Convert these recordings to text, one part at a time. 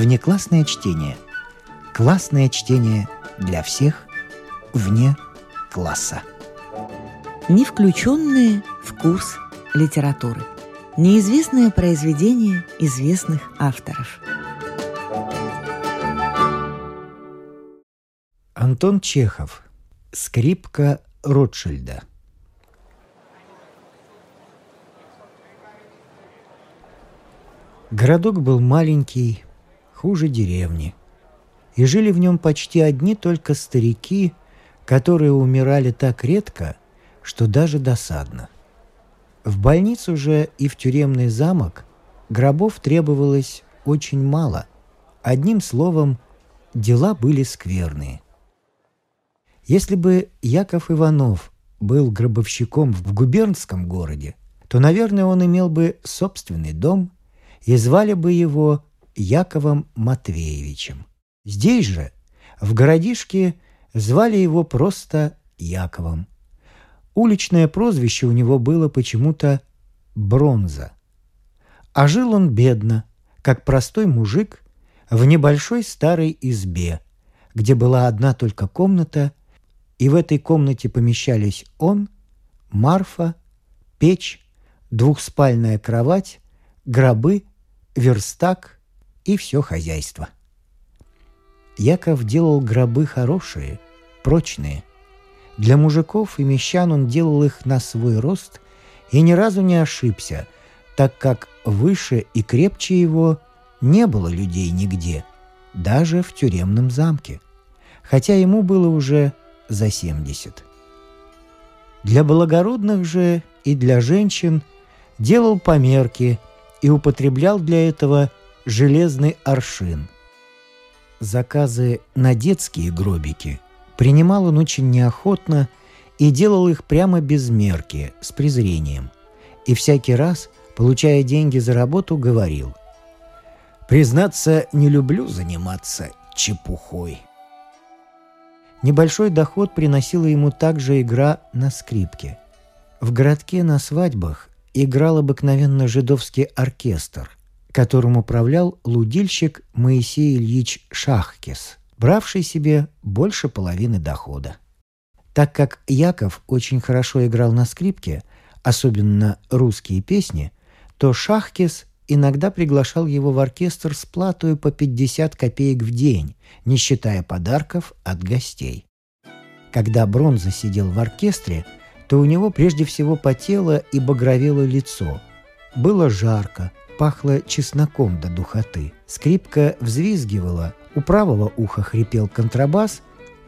Внеклассное чтение. Классное чтение для всех вне класса. Не включенные в курс литературы. Неизвестное произведение известных авторов. Антон Чехов. Скрипка Ротшильда. Городок был маленький, хуже деревни. И жили в нем почти одни только старики, которые умирали так редко, что даже досадно. В больницу же и в тюремный замок гробов требовалось очень мало. Одним словом, дела были скверные. Если бы Яков Иванов был гробовщиком в губернском городе, то, наверное, он имел бы собственный дом и звали бы его Яковом Матвеевичем. Здесь же, в городишке, звали его просто Яковом. Уличное прозвище у него было почему-то «Бронза». А жил он бедно, как простой мужик, в небольшой старой избе, где была одна только комната, и в этой комнате помещались он, Марфа, печь, двухспальная кровать, гробы, верстак и все хозяйство. Яков делал гробы хорошие, прочные. Для мужиков и мещан он делал их на свой рост и ни разу не ошибся, так как выше и крепче его не было людей нигде, даже в тюремном замке, хотя ему было уже за семьдесят. Для благородных же и для женщин делал померки и употреблял для этого железный аршин. Заказы на детские гробики принимал он очень неохотно и делал их прямо без мерки, с презрением. И всякий раз, получая деньги за работу, говорил «Признаться, не люблю заниматься чепухой». Небольшой доход приносила ему также игра на скрипке. В городке на свадьбах играл обыкновенно жидовский оркестр, которым управлял лудильщик Моисей Ильич Шахкис, бравший себе больше половины дохода. Так как Яков очень хорошо играл на скрипке, особенно русские песни, то Шахкис иногда приглашал его в оркестр с платой по 50 копеек в день, не считая подарков от гостей. Когда Бронза сидел в оркестре – то у него прежде всего потело и багровело лицо. Было жарко, пахло чесноком до духоты. Скрипка взвизгивала, у правого уха хрипел контрабас,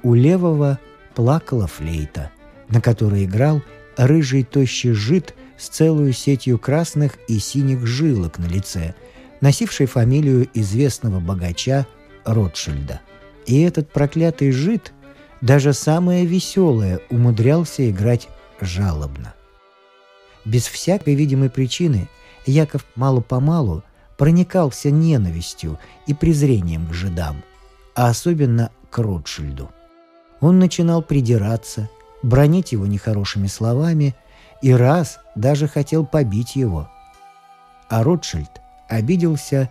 у левого плакала флейта, на которой играл рыжий тощий жид с целую сетью красных и синих жилок на лице, носивший фамилию известного богача Ротшильда. И этот проклятый жид, даже самое веселое, умудрялся играть жалобно. Без всякой видимой причины Яков мало-помалу проникался ненавистью и презрением к жидам, а особенно к Ротшильду. Он начинал придираться, бронить его нехорошими словами и раз даже хотел побить его. А Ротшильд обиделся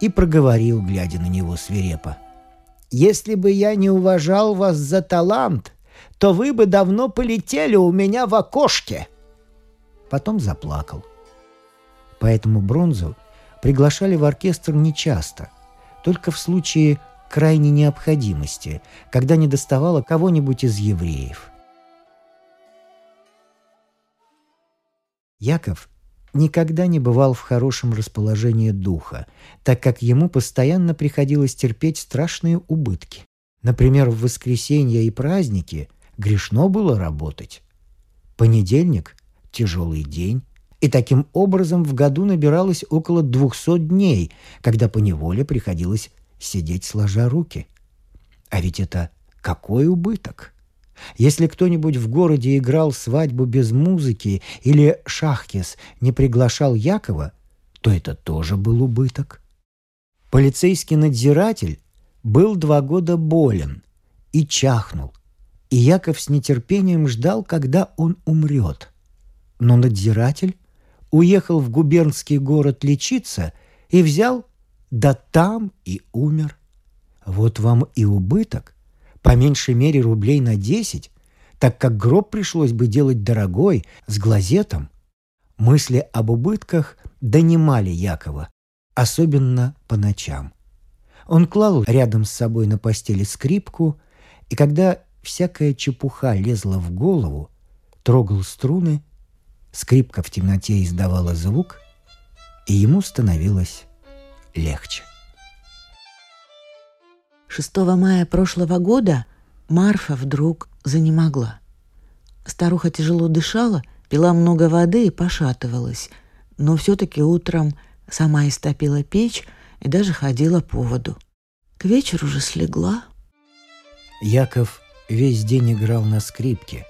и проговорил, глядя на него свирепо. «Если бы я не уважал вас за талант, то вы бы давно полетели у меня в окошке!» Потом заплакал. Поэтому бронзу приглашали в оркестр нечасто, только в случае крайней необходимости, когда не доставало кого-нибудь из евреев. Яков никогда не бывал в хорошем расположении духа, так как ему постоянно приходилось терпеть страшные убытки. Например, в воскресенье и праздники грешно было работать. Понедельник – тяжелый день, и таким образом в году набиралось около двухсот дней, когда по неволе приходилось сидеть сложа руки. А ведь это какой убыток! Если кто-нибудь в городе играл свадьбу без музыки или Шахкис не приглашал Якова, то это тоже был убыток. Полицейский надзиратель был два года болен и чахнул, и Яков с нетерпением ждал, когда он умрет. Но надзиратель уехал в губернский город лечиться и взял да там и умер. Вот вам и убыток, по меньшей мере рублей на десять, так как гроб пришлось бы делать дорогой, с глазетом. Мысли об убытках донимали Якова, особенно по ночам. Он клал рядом с собой на постели скрипку, и когда всякая чепуха лезла в голову, трогал струны, скрипка в темноте издавала звук, и ему становилось легче. 6 мая прошлого года Марфа вдруг занемогла. Старуха тяжело дышала, пила много воды и пошатывалась, но все-таки утром сама истопила печь и даже ходила по воду. К вечеру же слегла. Яков весь день играл на скрипке.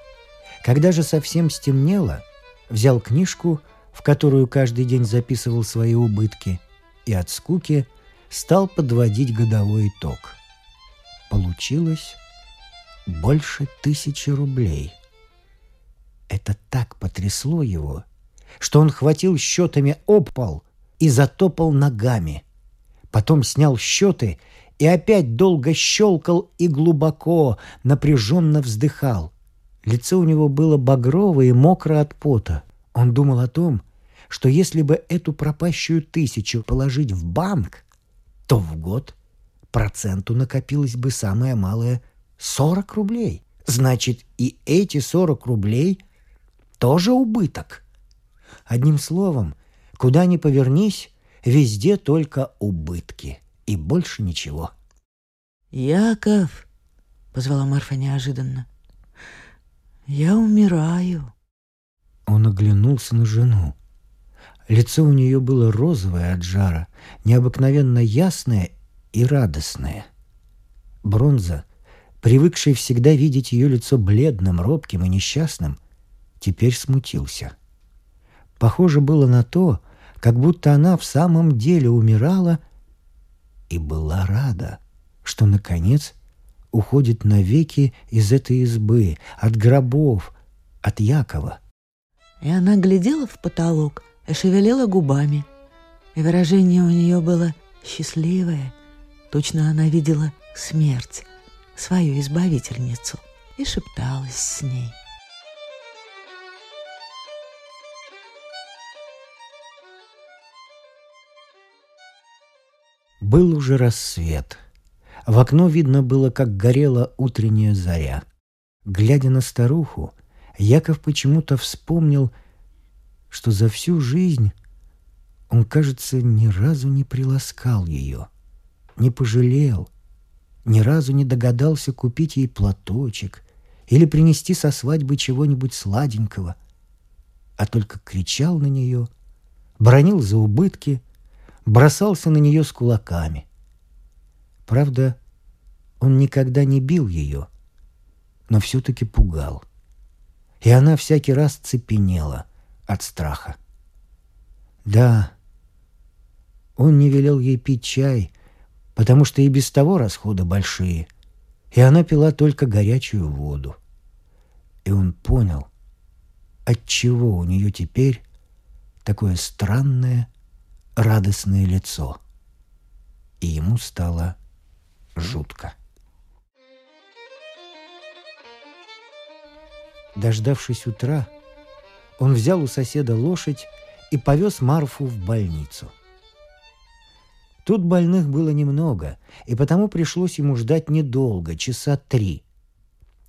Когда же совсем стемнело, взял книжку, в которую каждый день записывал свои убытки, и от скуки стал подводить годовой итог. Получилось больше тысячи рублей. Это так потрясло его, что он хватил счетами об и затопал ногами. Потом снял счеты и опять долго щелкал и глубоко, напряженно вздыхал. Лицо у него было багровое и мокро от пота. Он думал о том, что если бы эту пропащую тысячу положить в банк, то в год проценту накопилось бы самое малое 40 рублей. Значит, и эти 40 рублей тоже убыток. Одним словом, куда ни повернись, везде только убытки и больше ничего. «Яков!» — позвала Марфа неожиданно. «Я умираю». Он оглянулся на жену. Лицо у нее было розовое от жара, необыкновенно ясное и радостное. Бронза, привыкший всегда видеть ее лицо бледным, робким и несчастным, теперь смутился. Похоже было на то, как будто она в самом деле умирала и была рада, что, наконец, уходит навеки из этой избы, от гробов, от Якова. И она глядела в потолок и шевелила губами. И выражение у нее было счастливое. Точно она видела смерть, свою избавительницу, и шепталась с ней. Был уже рассвет. В окно видно было, как горела утренняя заря. Глядя на старуху, Яков почему-то вспомнил, что за всю жизнь он, кажется, ни разу не приласкал ее, не пожалел, ни разу не догадался купить ей платочек или принести со свадьбы чего-нибудь сладенького, а только кричал на нее, бронил за убытки — бросался на нее с кулаками. Правда, он никогда не бил ее, но все-таки пугал. И она всякий раз цепенела от страха. Да, он не велел ей пить чай, потому что и без того расходы большие, и она пила только горячую воду. И он понял, отчего у нее теперь такое странное радостное лицо. И ему стало жутко. Дождавшись утра, он взял у соседа лошадь и повез Марфу в больницу. Тут больных было немного, и потому пришлось ему ждать недолго, часа три.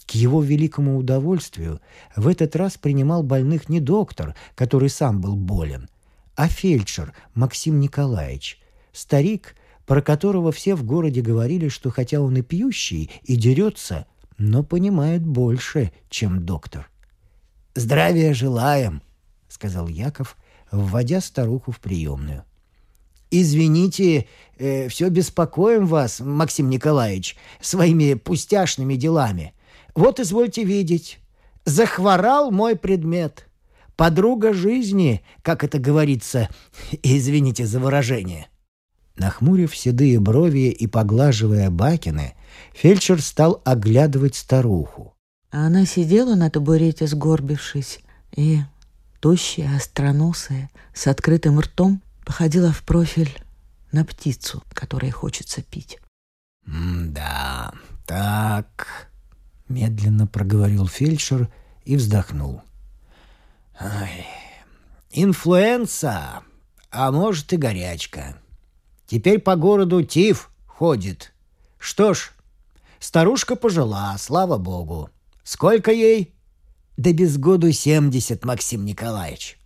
К его великому удовольствию в этот раз принимал больных не доктор, который сам был болен, а фельдшер Максим Николаевич, старик, про которого все в городе говорили, что хотя он и пьющий, и дерется, но понимает больше, чем доктор. «Здравия желаем», — сказал Яков, вводя старуху в приемную. «Извините, э, все беспокоим вас, Максим Николаевич, своими пустяшными делами. Вот извольте видеть, захворал мой предмет подруга жизни, как это говорится, извините за выражение». Нахмурив седые брови и поглаживая бакины, фельдшер стал оглядывать старуху. А она сидела на табурете, сгорбившись, и, тощая, остроносая, с открытым ртом, походила в профиль на птицу, которой хочется пить. «Да, так...» — медленно проговорил фельдшер и вздохнул. «Ай, инфлюенса, а может и горячка. Теперь по городу тиф ходит. Что ж, старушка пожила, слава богу. Сколько ей? Да без году семьдесят, Максим Николаевич.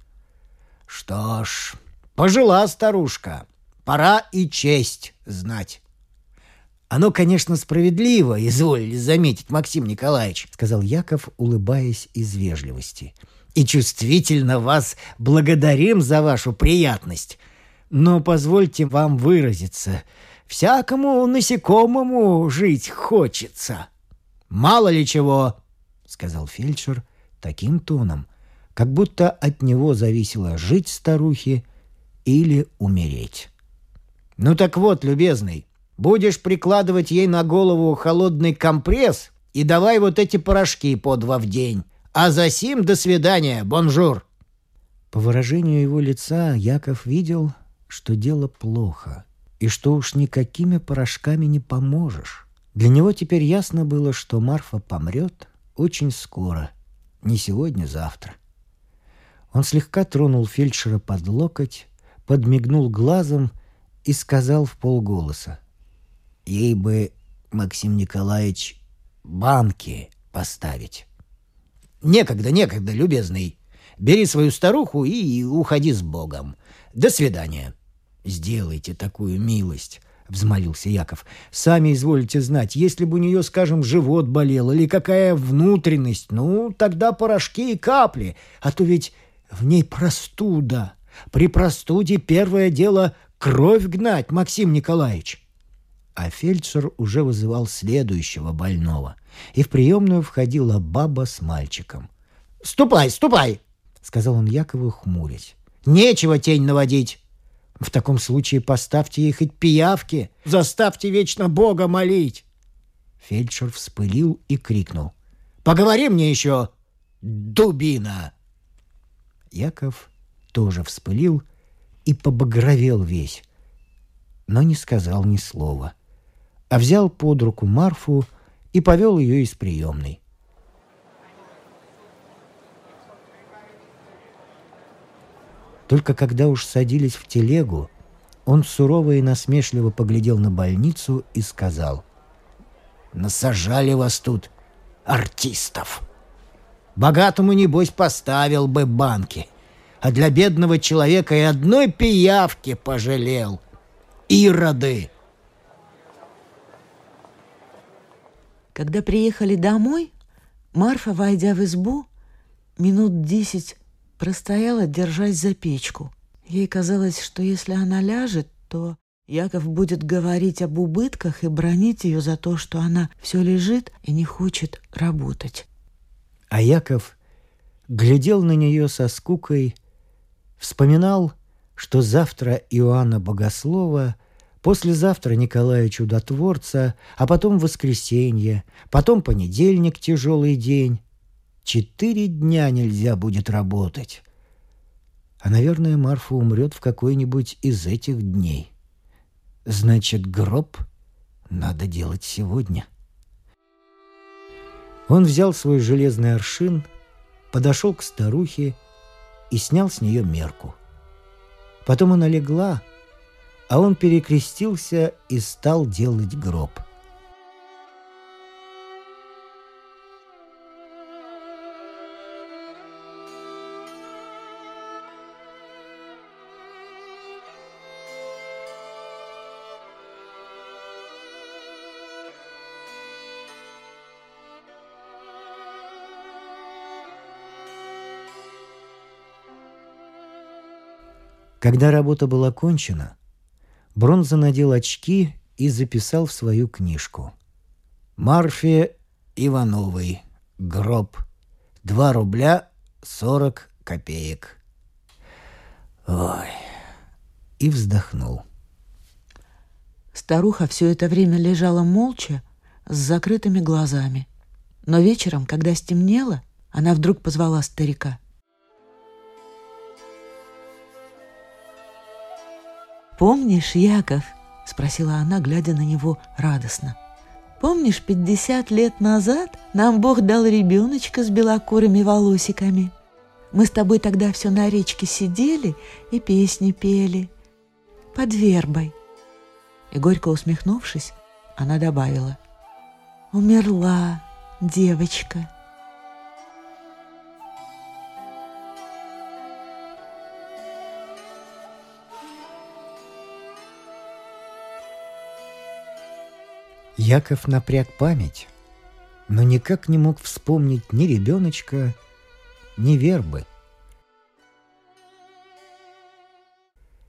Что ж, пожила старушка. Пора и честь знать. Оно, конечно, справедливо, изволили заметить, Максим Николаевич, сказал Яков, улыбаясь из вежливости. И чувствительно вас благодарим за вашу приятность. Но позвольте вам выразиться. Всякому насекомому жить хочется. Мало ли чего, сказал фельдшер таким тоном, как будто от него зависело жить старухе или умереть. Ну так вот, любезный, будешь прикладывать ей на голову холодный компресс и давай вот эти порошки по два в день. А за сим до свидания, бонжур. По выражению его лица Яков видел, что дело плохо, и что уж никакими порошками не поможешь. Для него теперь ясно было, что Марфа помрет очень скоро, не сегодня, завтра. Он слегка тронул фельдшера под локоть, подмигнул глазом и сказал в полголоса. «Ей бы, Максим Николаевич, банки поставить». «Некогда, некогда, любезный. Бери свою старуху и уходи с Богом. До свидания». «Сделайте такую милость», — взмолился Яков. «Сами изволите знать, если бы у нее, скажем, живот болел или какая внутренность, ну, тогда порошки и капли, а то ведь в ней простуда. При простуде первое дело — кровь гнать, Максим Николаевич». А фельдшер уже вызывал следующего больного, и в приемную входила баба с мальчиком. «Ступай, ступай!» — сказал он Якову, хмурясь. «Нечего тень наводить!» В таком случае поставьте ей хоть пиявки, заставьте вечно Бога молить. Фельдшер вспылил и крикнул. «Поговори мне еще, дубина!» Яков тоже вспылил и побагровел весь, но не сказал ни слова, а взял под руку Марфу и повел ее из приемной. Только когда уж садились в телегу, он сурово и насмешливо поглядел на больницу и сказал. «Насажали вас тут, артистов! Богатому, небось, поставил бы банки, а для бедного человека и одной пиявки пожалел. Ироды!» Когда приехали домой, Марфа, войдя в избу, минут десять простояла, держась за печку. Ей казалось, что если она ляжет, то Яков будет говорить об убытках и бронить ее за то, что она все лежит и не хочет работать. А Яков глядел на нее со скукой, вспоминал, что завтра Иоанна Богослова, послезавтра Николая Чудотворца, а потом воскресенье, потом понедельник — тяжелый день, Четыре дня нельзя будет работать. А, наверное, Марфа умрет в какой-нибудь из этих дней. Значит, гроб надо делать сегодня. Он взял свой железный аршин, подошел к старухе и снял с нее мерку. Потом она легла, а он перекрестился и стал делать гроб — Когда работа была кончена, Бронза надел очки и записал в свою книжку. «Марфе Ивановой. Гроб. Два рубля сорок копеек». Ой. И вздохнул. Старуха все это время лежала молча, с закрытыми глазами. Но вечером, когда стемнело, она вдруг позвала старика — «Помнишь, Яков?» — спросила она, глядя на него радостно. «Помнишь, пятьдесят лет назад нам Бог дал ребеночка с белокурыми волосиками? Мы с тобой тогда все на речке сидели и песни пели. Под вербой». И горько усмехнувшись, она добавила. «Умерла девочка». Яков напряг память, но никак не мог вспомнить ни ребеночка, ни вербы.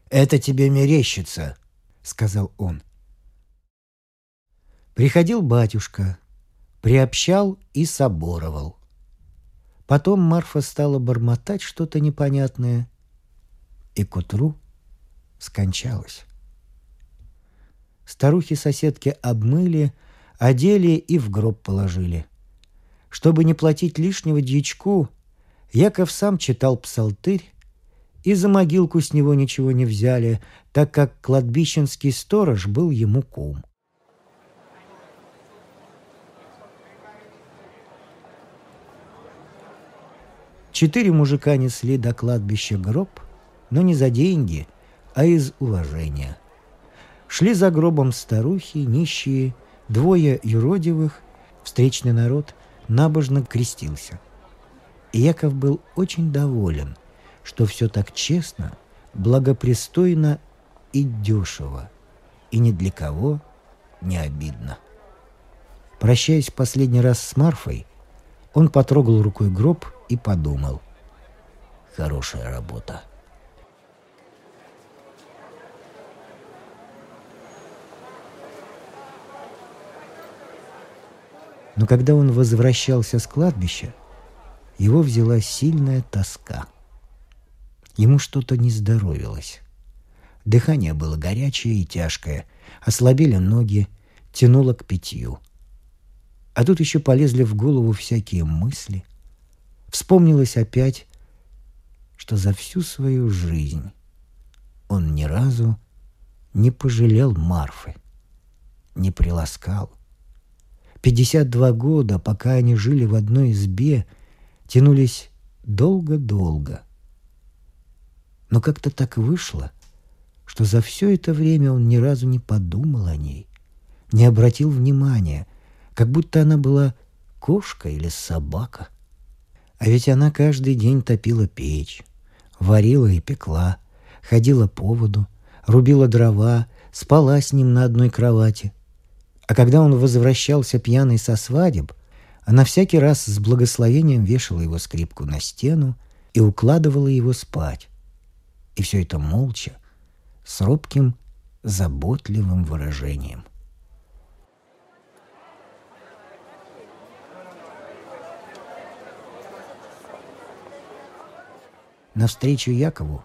«Это тебе мерещится», — сказал он. Приходил батюшка, приобщал и соборовал. Потом Марфа стала бормотать что-то непонятное, и к утру скончалась. Старухи-соседки обмыли, одели и в гроб положили. Чтобы не платить лишнего дьячку, Яков сам читал псалтырь, и за могилку с него ничего не взяли, так как кладбищенский сторож был ему кум. Четыре мужика несли до кладбища гроб, но не за деньги, а из уважения. Шли за гробом старухи, нищие, двое юродивых, встречный народ набожно крестился. И Яков был очень доволен, что все так честно, благопристойно и дешево, и ни для кого не обидно. Прощаясь последний раз с Марфой, он потрогал рукой гроб и подумал. Хорошая работа. Но когда он возвращался с кладбища, его взяла сильная тоска. Ему что-то не здоровилось. Дыхание было горячее и тяжкое, ослабели ноги, тянуло к питью. А тут еще полезли в голову всякие мысли. Вспомнилось опять, что за всю свою жизнь он ни разу не пожалел Марфы, не приласкал, 52 года, пока они жили в одной избе, тянулись долго-долго. Но как-то так вышло, что за все это время он ни разу не подумал о ней, не обратил внимания, как будто она была кошка или собака. А ведь она каждый день топила печь, варила и пекла, ходила по воду, рубила дрова, спала с ним на одной кровати — а когда он возвращался пьяный со свадеб, она всякий раз с благословением вешала его скрипку на стену и укладывала его спать. И все это молча, с робким, заботливым выражением. Навстречу Якову,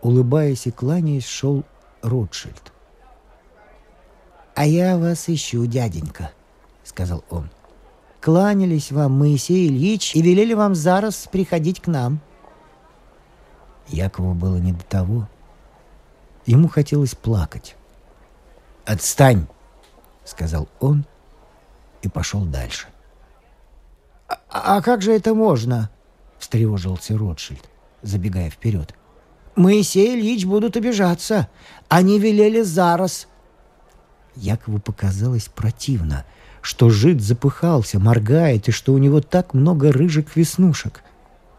улыбаясь и кланяясь, шел Ротшильд. «А я вас ищу, дяденька», — сказал он. «Кланялись вам Моисей Ильич и велели вам зараз приходить к нам». Якову было не до того. Ему хотелось плакать. «Отстань!» — сказал он и пошел дальше. «А, а как же это можно?» — встревожился Ротшильд, забегая вперед. «Моисей Ильич будут обижаться. Они велели зараз Якову показалось противно, что жид запыхался, моргает, и что у него так много рыжих веснушек.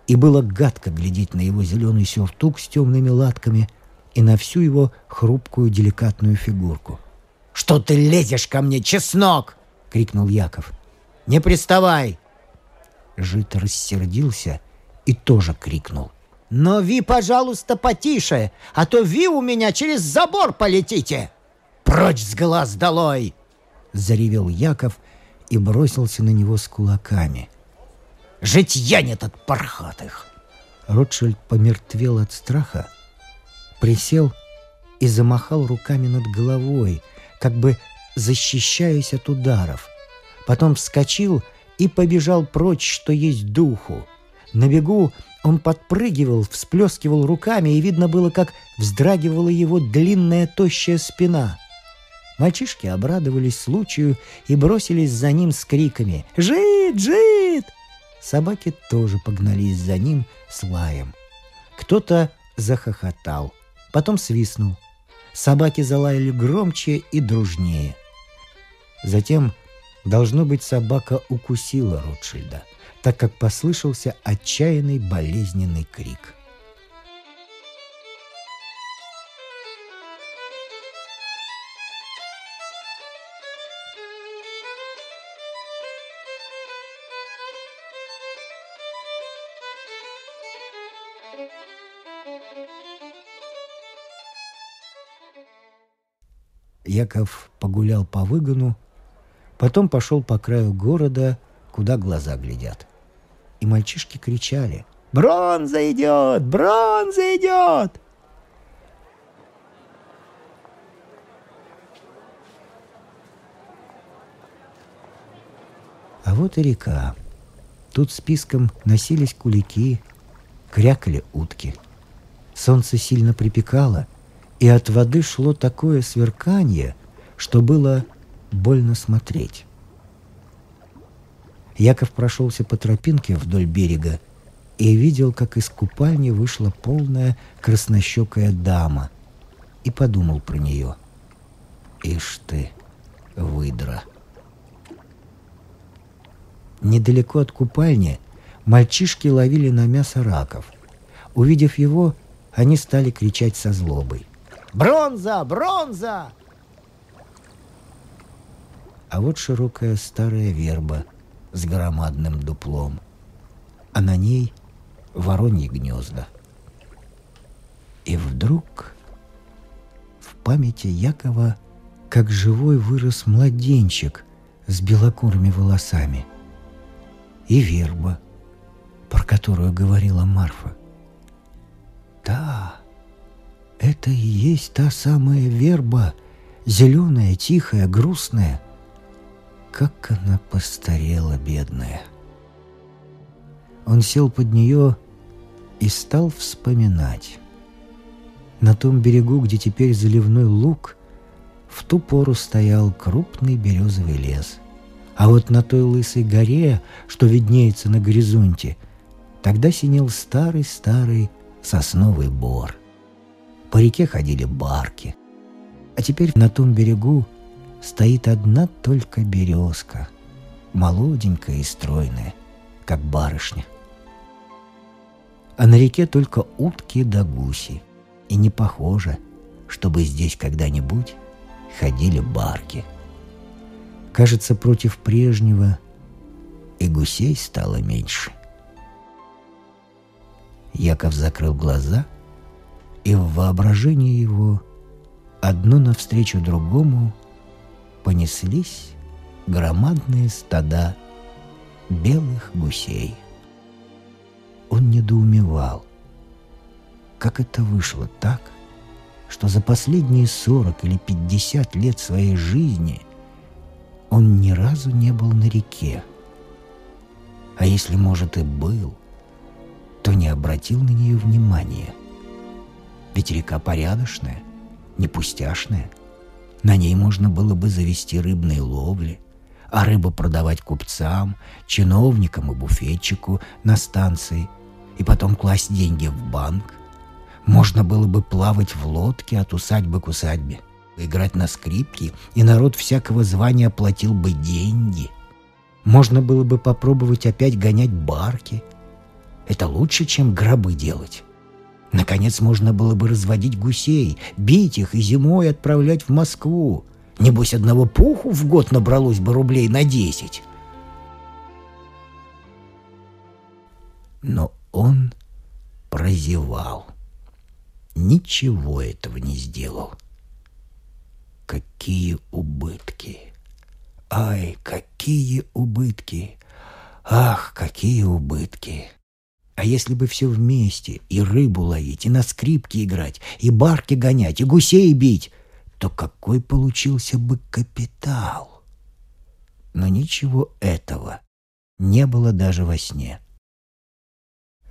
И было гадко глядеть на его зеленый сюртук с темными латками и на всю его хрупкую деликатную фигурку. «Что ты лезешь ко мне, чеснок?» — крикнул Яков. «Не приставай!» Жид рассердился и тоже крикнул. «Но ви, пожалуйста, потише, а то ви у меня через забор полетите!» Прочь с глаз долой!» — заревел Яков и бросился на него с кулаками. «Житья нет от пархатых!» Ротшильд помертвел от страха, присел и замахал руками над головой, как бы защищаясь от ударов. Потом вскочил и побежал прочь, что есть духу. На бегу Он подпрыгивал, всплескивал руками, и видно было, как вздрагивала его длинная тощая спина. Мальчишки обрадовались случаю и бросились за ним с криками «Жит! Жит!». Собаки тоже погнались за ним с лаем. Кто-то захохотал, потом свистнул. Собаки залаяли громче и дружнее. Затем, должно быть, собака укусила Ротшильда, так как послышался отчаянный болезненный крик – Яков погулял по выгону, потом пошел по краю города, куда глаза глядят. И мальчишки кричали «Бронза идет! Бронза идет!» А вот и река. Тут списком носились кулики, крякали утки. Солнце сильно припекало, и от воды шло такое сверканье, что было больно смотреть. Яков прошелся по тропинке вдоль берега и видел, как из купальни вышла полная краснощекая дама, и подумал про нее. «Ишь ты, выдра!» Недалеко от купальни мальчишки ловили на мясо раков. Увидев его, они стали кричать со злобой. Бронза! Бронза!» А вот широкая старая верба с громадным дуплом, а на ней вороньи гнезда. И вдруг в памяти Якова как живой вырос младенчик с белокурыми волосами. И верба, про которую говорила Марфа. Да, это и есть та самая верба, зеленая, тихая, грустная. Как она постарела, бедная. Он сел под нее и стал вспоминать. На том берегу, где теперь заливной луг, в ту пору стоял крупный березовый лес. А вот на той лысой горе, что виднеется на горизонте, тогда синел старый-старый сосновый бор — по реке ходили барки. А теперь на том берегу стоит одна только березка, молоденькая и стройная, как барышня. А на реке только утки да гуси, и не похоже, чтобы здесь когда-нибудь ходили барки. Кажется, против прежнего и гусей стало меньше. Яков закрыл глаза и в воображении его одно навстречу другому понеслись громадные стада белых гусей. Он недоумевал, как это вышло так, что за последние сорок или пятьдесят лет своей жизни он ни разу не был на реке. А если, может, и был, то не обратил на нее внимания – ведь река порядочная, не пустяшная. На ней можно было бы завести рыбные ловли, а рыбу продавать купцам, чиновникам и буфетчику на станции, и потом класть деньги в банк. Можно было бы плавать в лодке от усадьбы к усадьбе, играть на скрипке, и народ всякого звания платил бы деньги. Можно было бы попробовать опять гонять барки. Это лучше, чем гробы делать. Наконец можно было бы разводить гусей, бить их и зимой отправлять в Москву. Небось, одного пуху в год набралось бы рублей на десять. Но он прозевал. Ничего этого не сделал. Какие убытки! Ай, какие убытки! Ах, какие убытки! А если бы все вместе, и рыбу ловить, и на скрипке играть, и барки гонять, и гусей бить, то какой получился бы капитал? Но ничего этого не было даже во сне.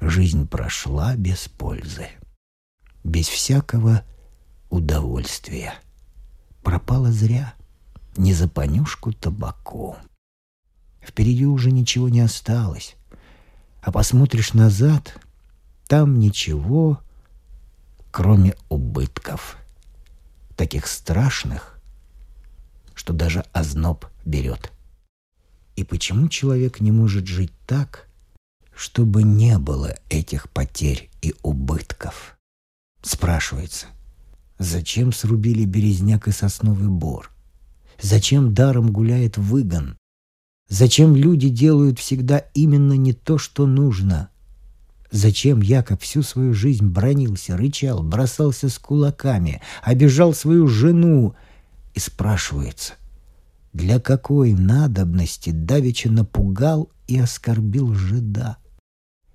жизнь прошла без пользы, без всякого удовольствия. Пропала зря, не за понюшку табаку. Впереди уже ничего не осталось, а посмотришь назад, там ничего, кроме убытков, таких страшных, что даже озноб берет. И почему человек не может жить так, чтобы не было этих потерь и убытков? Спрашивается, зачем срубили березняк и сосновый бор? Зачем даром гуляет выгон? Зачем люди делают всегда именно не то, что нужно? Зачем Яков всю свою жизнь бронился, рычал, бросался с кулаками, обижал свою жену? И спрашивается, для какой надобности Давича напугал и оскорбил жида?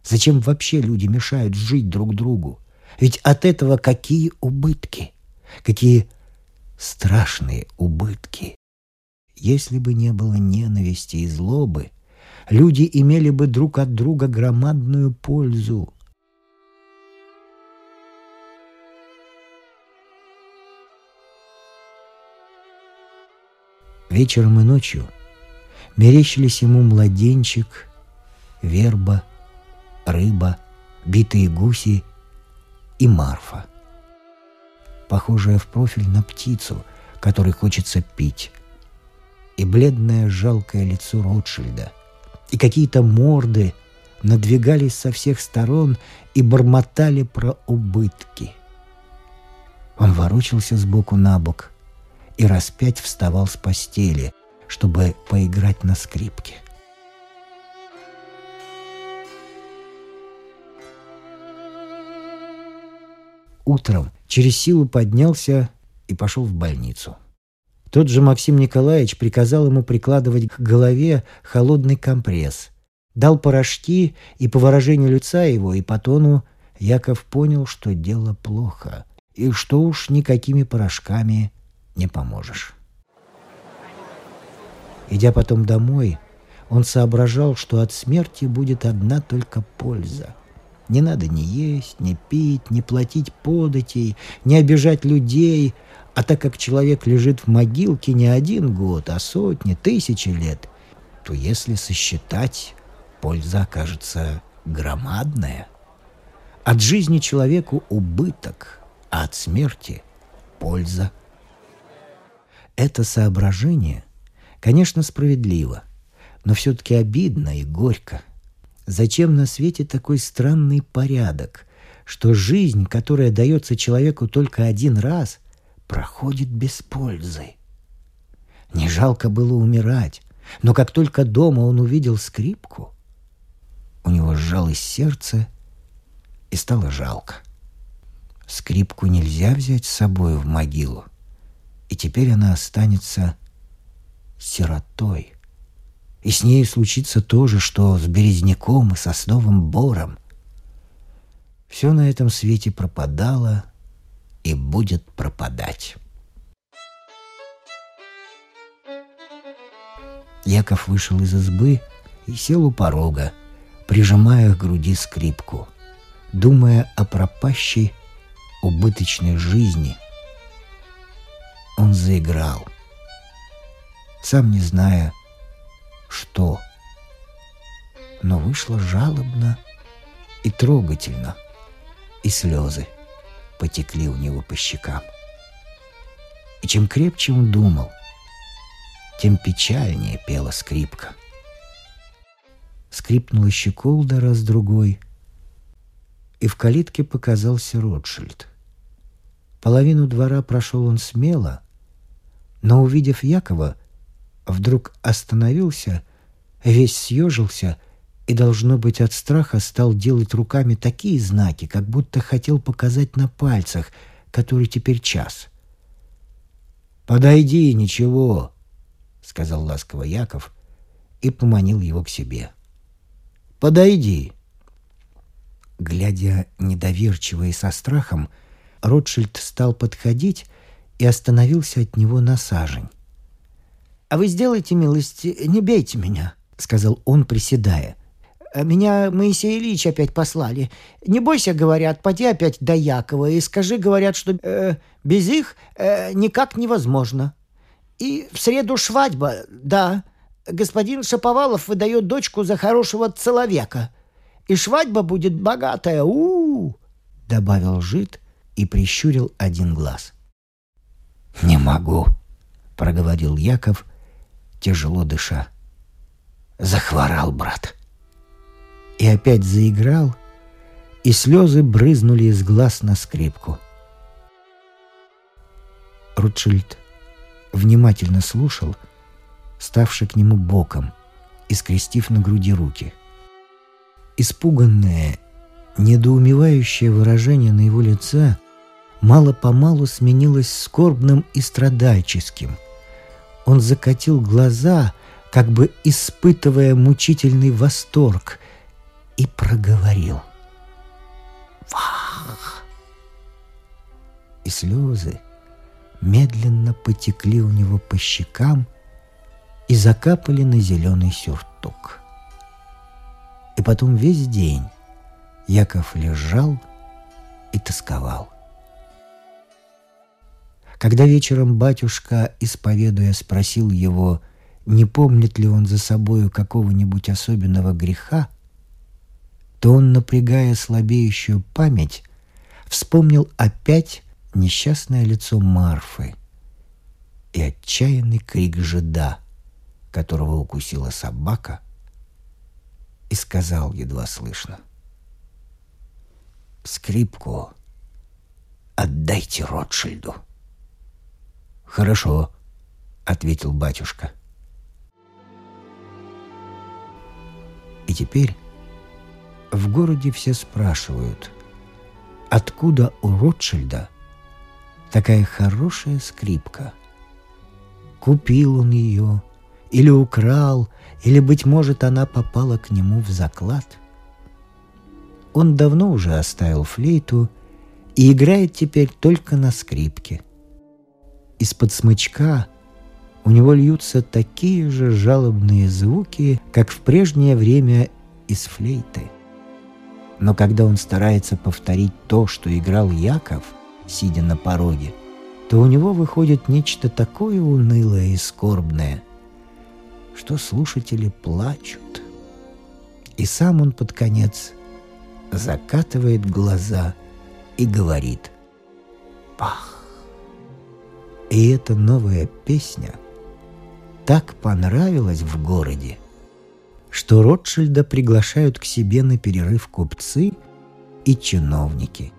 Зачем вообще люди мешают жить друг другу? Ведь от этого какие убытки? Какие страшные убытки? Если бы не было ненависти и злобы, люди имели бы друг от друга громадную пользу. Вечером и ночью мерещились ему младенчик, верба, рыба, битые гуси и Марфа, похожая в профиль на птицу, которой хочется пить, и бледное жалкое лицо Ротшильда, и какие-то морды надвигались со всех сторон и бормотали про убытки. Он ворочался сбоку на бок и раз пять вставал с постели, чтобы поиграть на скрипке. Утром через силу поднялся и пошел в больницу. Тот же Максим Николаевич приказал ему прикладывать к голове холодный компресс. Дал порошки, и по выражению лица его и по тону Яков понял, что дело плохо, и что уж никакими порошками не поможешь. Идя потом домой, он соображал, что от смерти будет одна только польза. Не надо ни есть, ни пить, ни платить податей, ни обижать людей – а так как человек лежит в могилке не один год, а сотни, тысячи лет, то если сосчитать, польза окажется громадная. От жизни человеку убыток, а от смерти польза. Это соображение, конечно, справедливо, но все-таки обидно и горько. Зачем на свете такой странный порядок, что жизнь, которая дается человеку только один раз – проходит без пользы. Не жалко было умирать, но как только дома он увидел скрипку, у него сжалось сердце и стало жалко. Скрипку нельзя взять с собой в могилу, и теперь она останется сиротой. И с ней случится то же, что с березняком и сосновым бором. Все на этом свете пропадало — и будет пропадать. Яков вышел из избы и сел у порога, прижимая к груди скрипку, думая о пропащей убыточной жизни. Он заиграл, сам не зная, что. Но вышло жалобно и трогательно, и слезы потекли у него по щекам. И чем крепче он думал, тем печальнее пела скрипка. Скрипнула щеколда раз-другой, и в калитке показался Ротшильд. Половину двора прошел он смело, но, увидев Якова, вдруг остановился, весь съежился и, должно быть, от страха стал делать руками такие знаки, как будто хотел показать на пальцах, который теперь час. «Подойди, ничего», — сказал ласково Яков и поманил его к себе. «Подойди». Глядя недоверчиво и со страхом, Ротшильд стал подходить и остановился от него на сажень. «А вы сделайте милость, не бейте меня», — сказал он, приседая — Меня Моисей Ильич опять послали. Не бойся, говорят, поди опять до Якова и скажи, говорят, что э, без их э, никак невозможно. И в среду свадьба, да. Господин Шаповалов выдает дочку за хорошего человека. И свадьба будет богатая, у, -у, -у добавил жид и прищурил один глаз. «Не могу», — проговорил Яков, тяжело дыша. «Захворал, брат» и опять заиграл, и слезы брызнули из глаз на скрипку. Рутшильд внимательно слушал, ставший к нему боком и скрестив на груди руки. Испуганное, недоумевающее выражение на его лице мало-помалу сменилось скорбным и страдальческим. Он закатил глаза, как бы испытывая мучительный восторг, и проговорил. Вах! И слезы медленно потекли у него по щекам и закапали на зеленый сюртук. И потом весь день Яков лежал и тосковал. Когда вечером батюшка, исповедуя, спросил его, не помнит ли он за собою какого-нибудь особенного греха, то он, напрягая слабеющую память, вспомнил опять несчастное лицо Марфы и отчаянный крик жида, которого укусила собака, и сказал едва слышно. «Скрипку отдайте Ротшильду». «Хорошо», — ответил батюшка. И теперь в городе все спрашивают, откуда у Ротшильда такая хорошая скрипка? Купил он ее, или украл, или, быть может, она попала к нему в заклад? Он давно уже оставил флейту и играет теперь только на скрипке. Из-под смычка у него льются такие же жалобные звуки, как в прежнее время из флейты – но когда он старается повторить то, что играл Яков, сидя на пороге, то у него выходит нечто такое унылое и скорбное, что слушатели плачут. И сам он под конец закатывает глаза и говорит «Пах!». И эта новая песня так понравилась в городе – что Ротшильда приглашают к себе на перерыв купцы и чиновники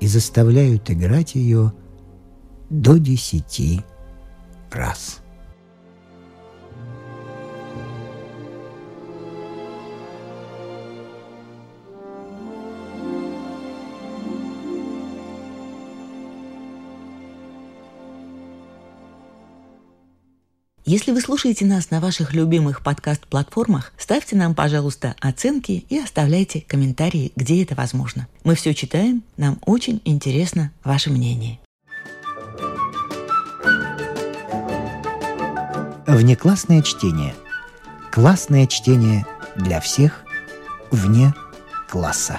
и заставляют играть ее до десяти раз. Если вы слушаете нас на ваших любимых подкаст-платформах, ставьте нам, пожалуйста, оценки и оставляйте комментарии, где это возможно. Мы все читаем, нам очень интересно ваше мнение. Внеклассное чтение. Классное чтение для всех вне класса.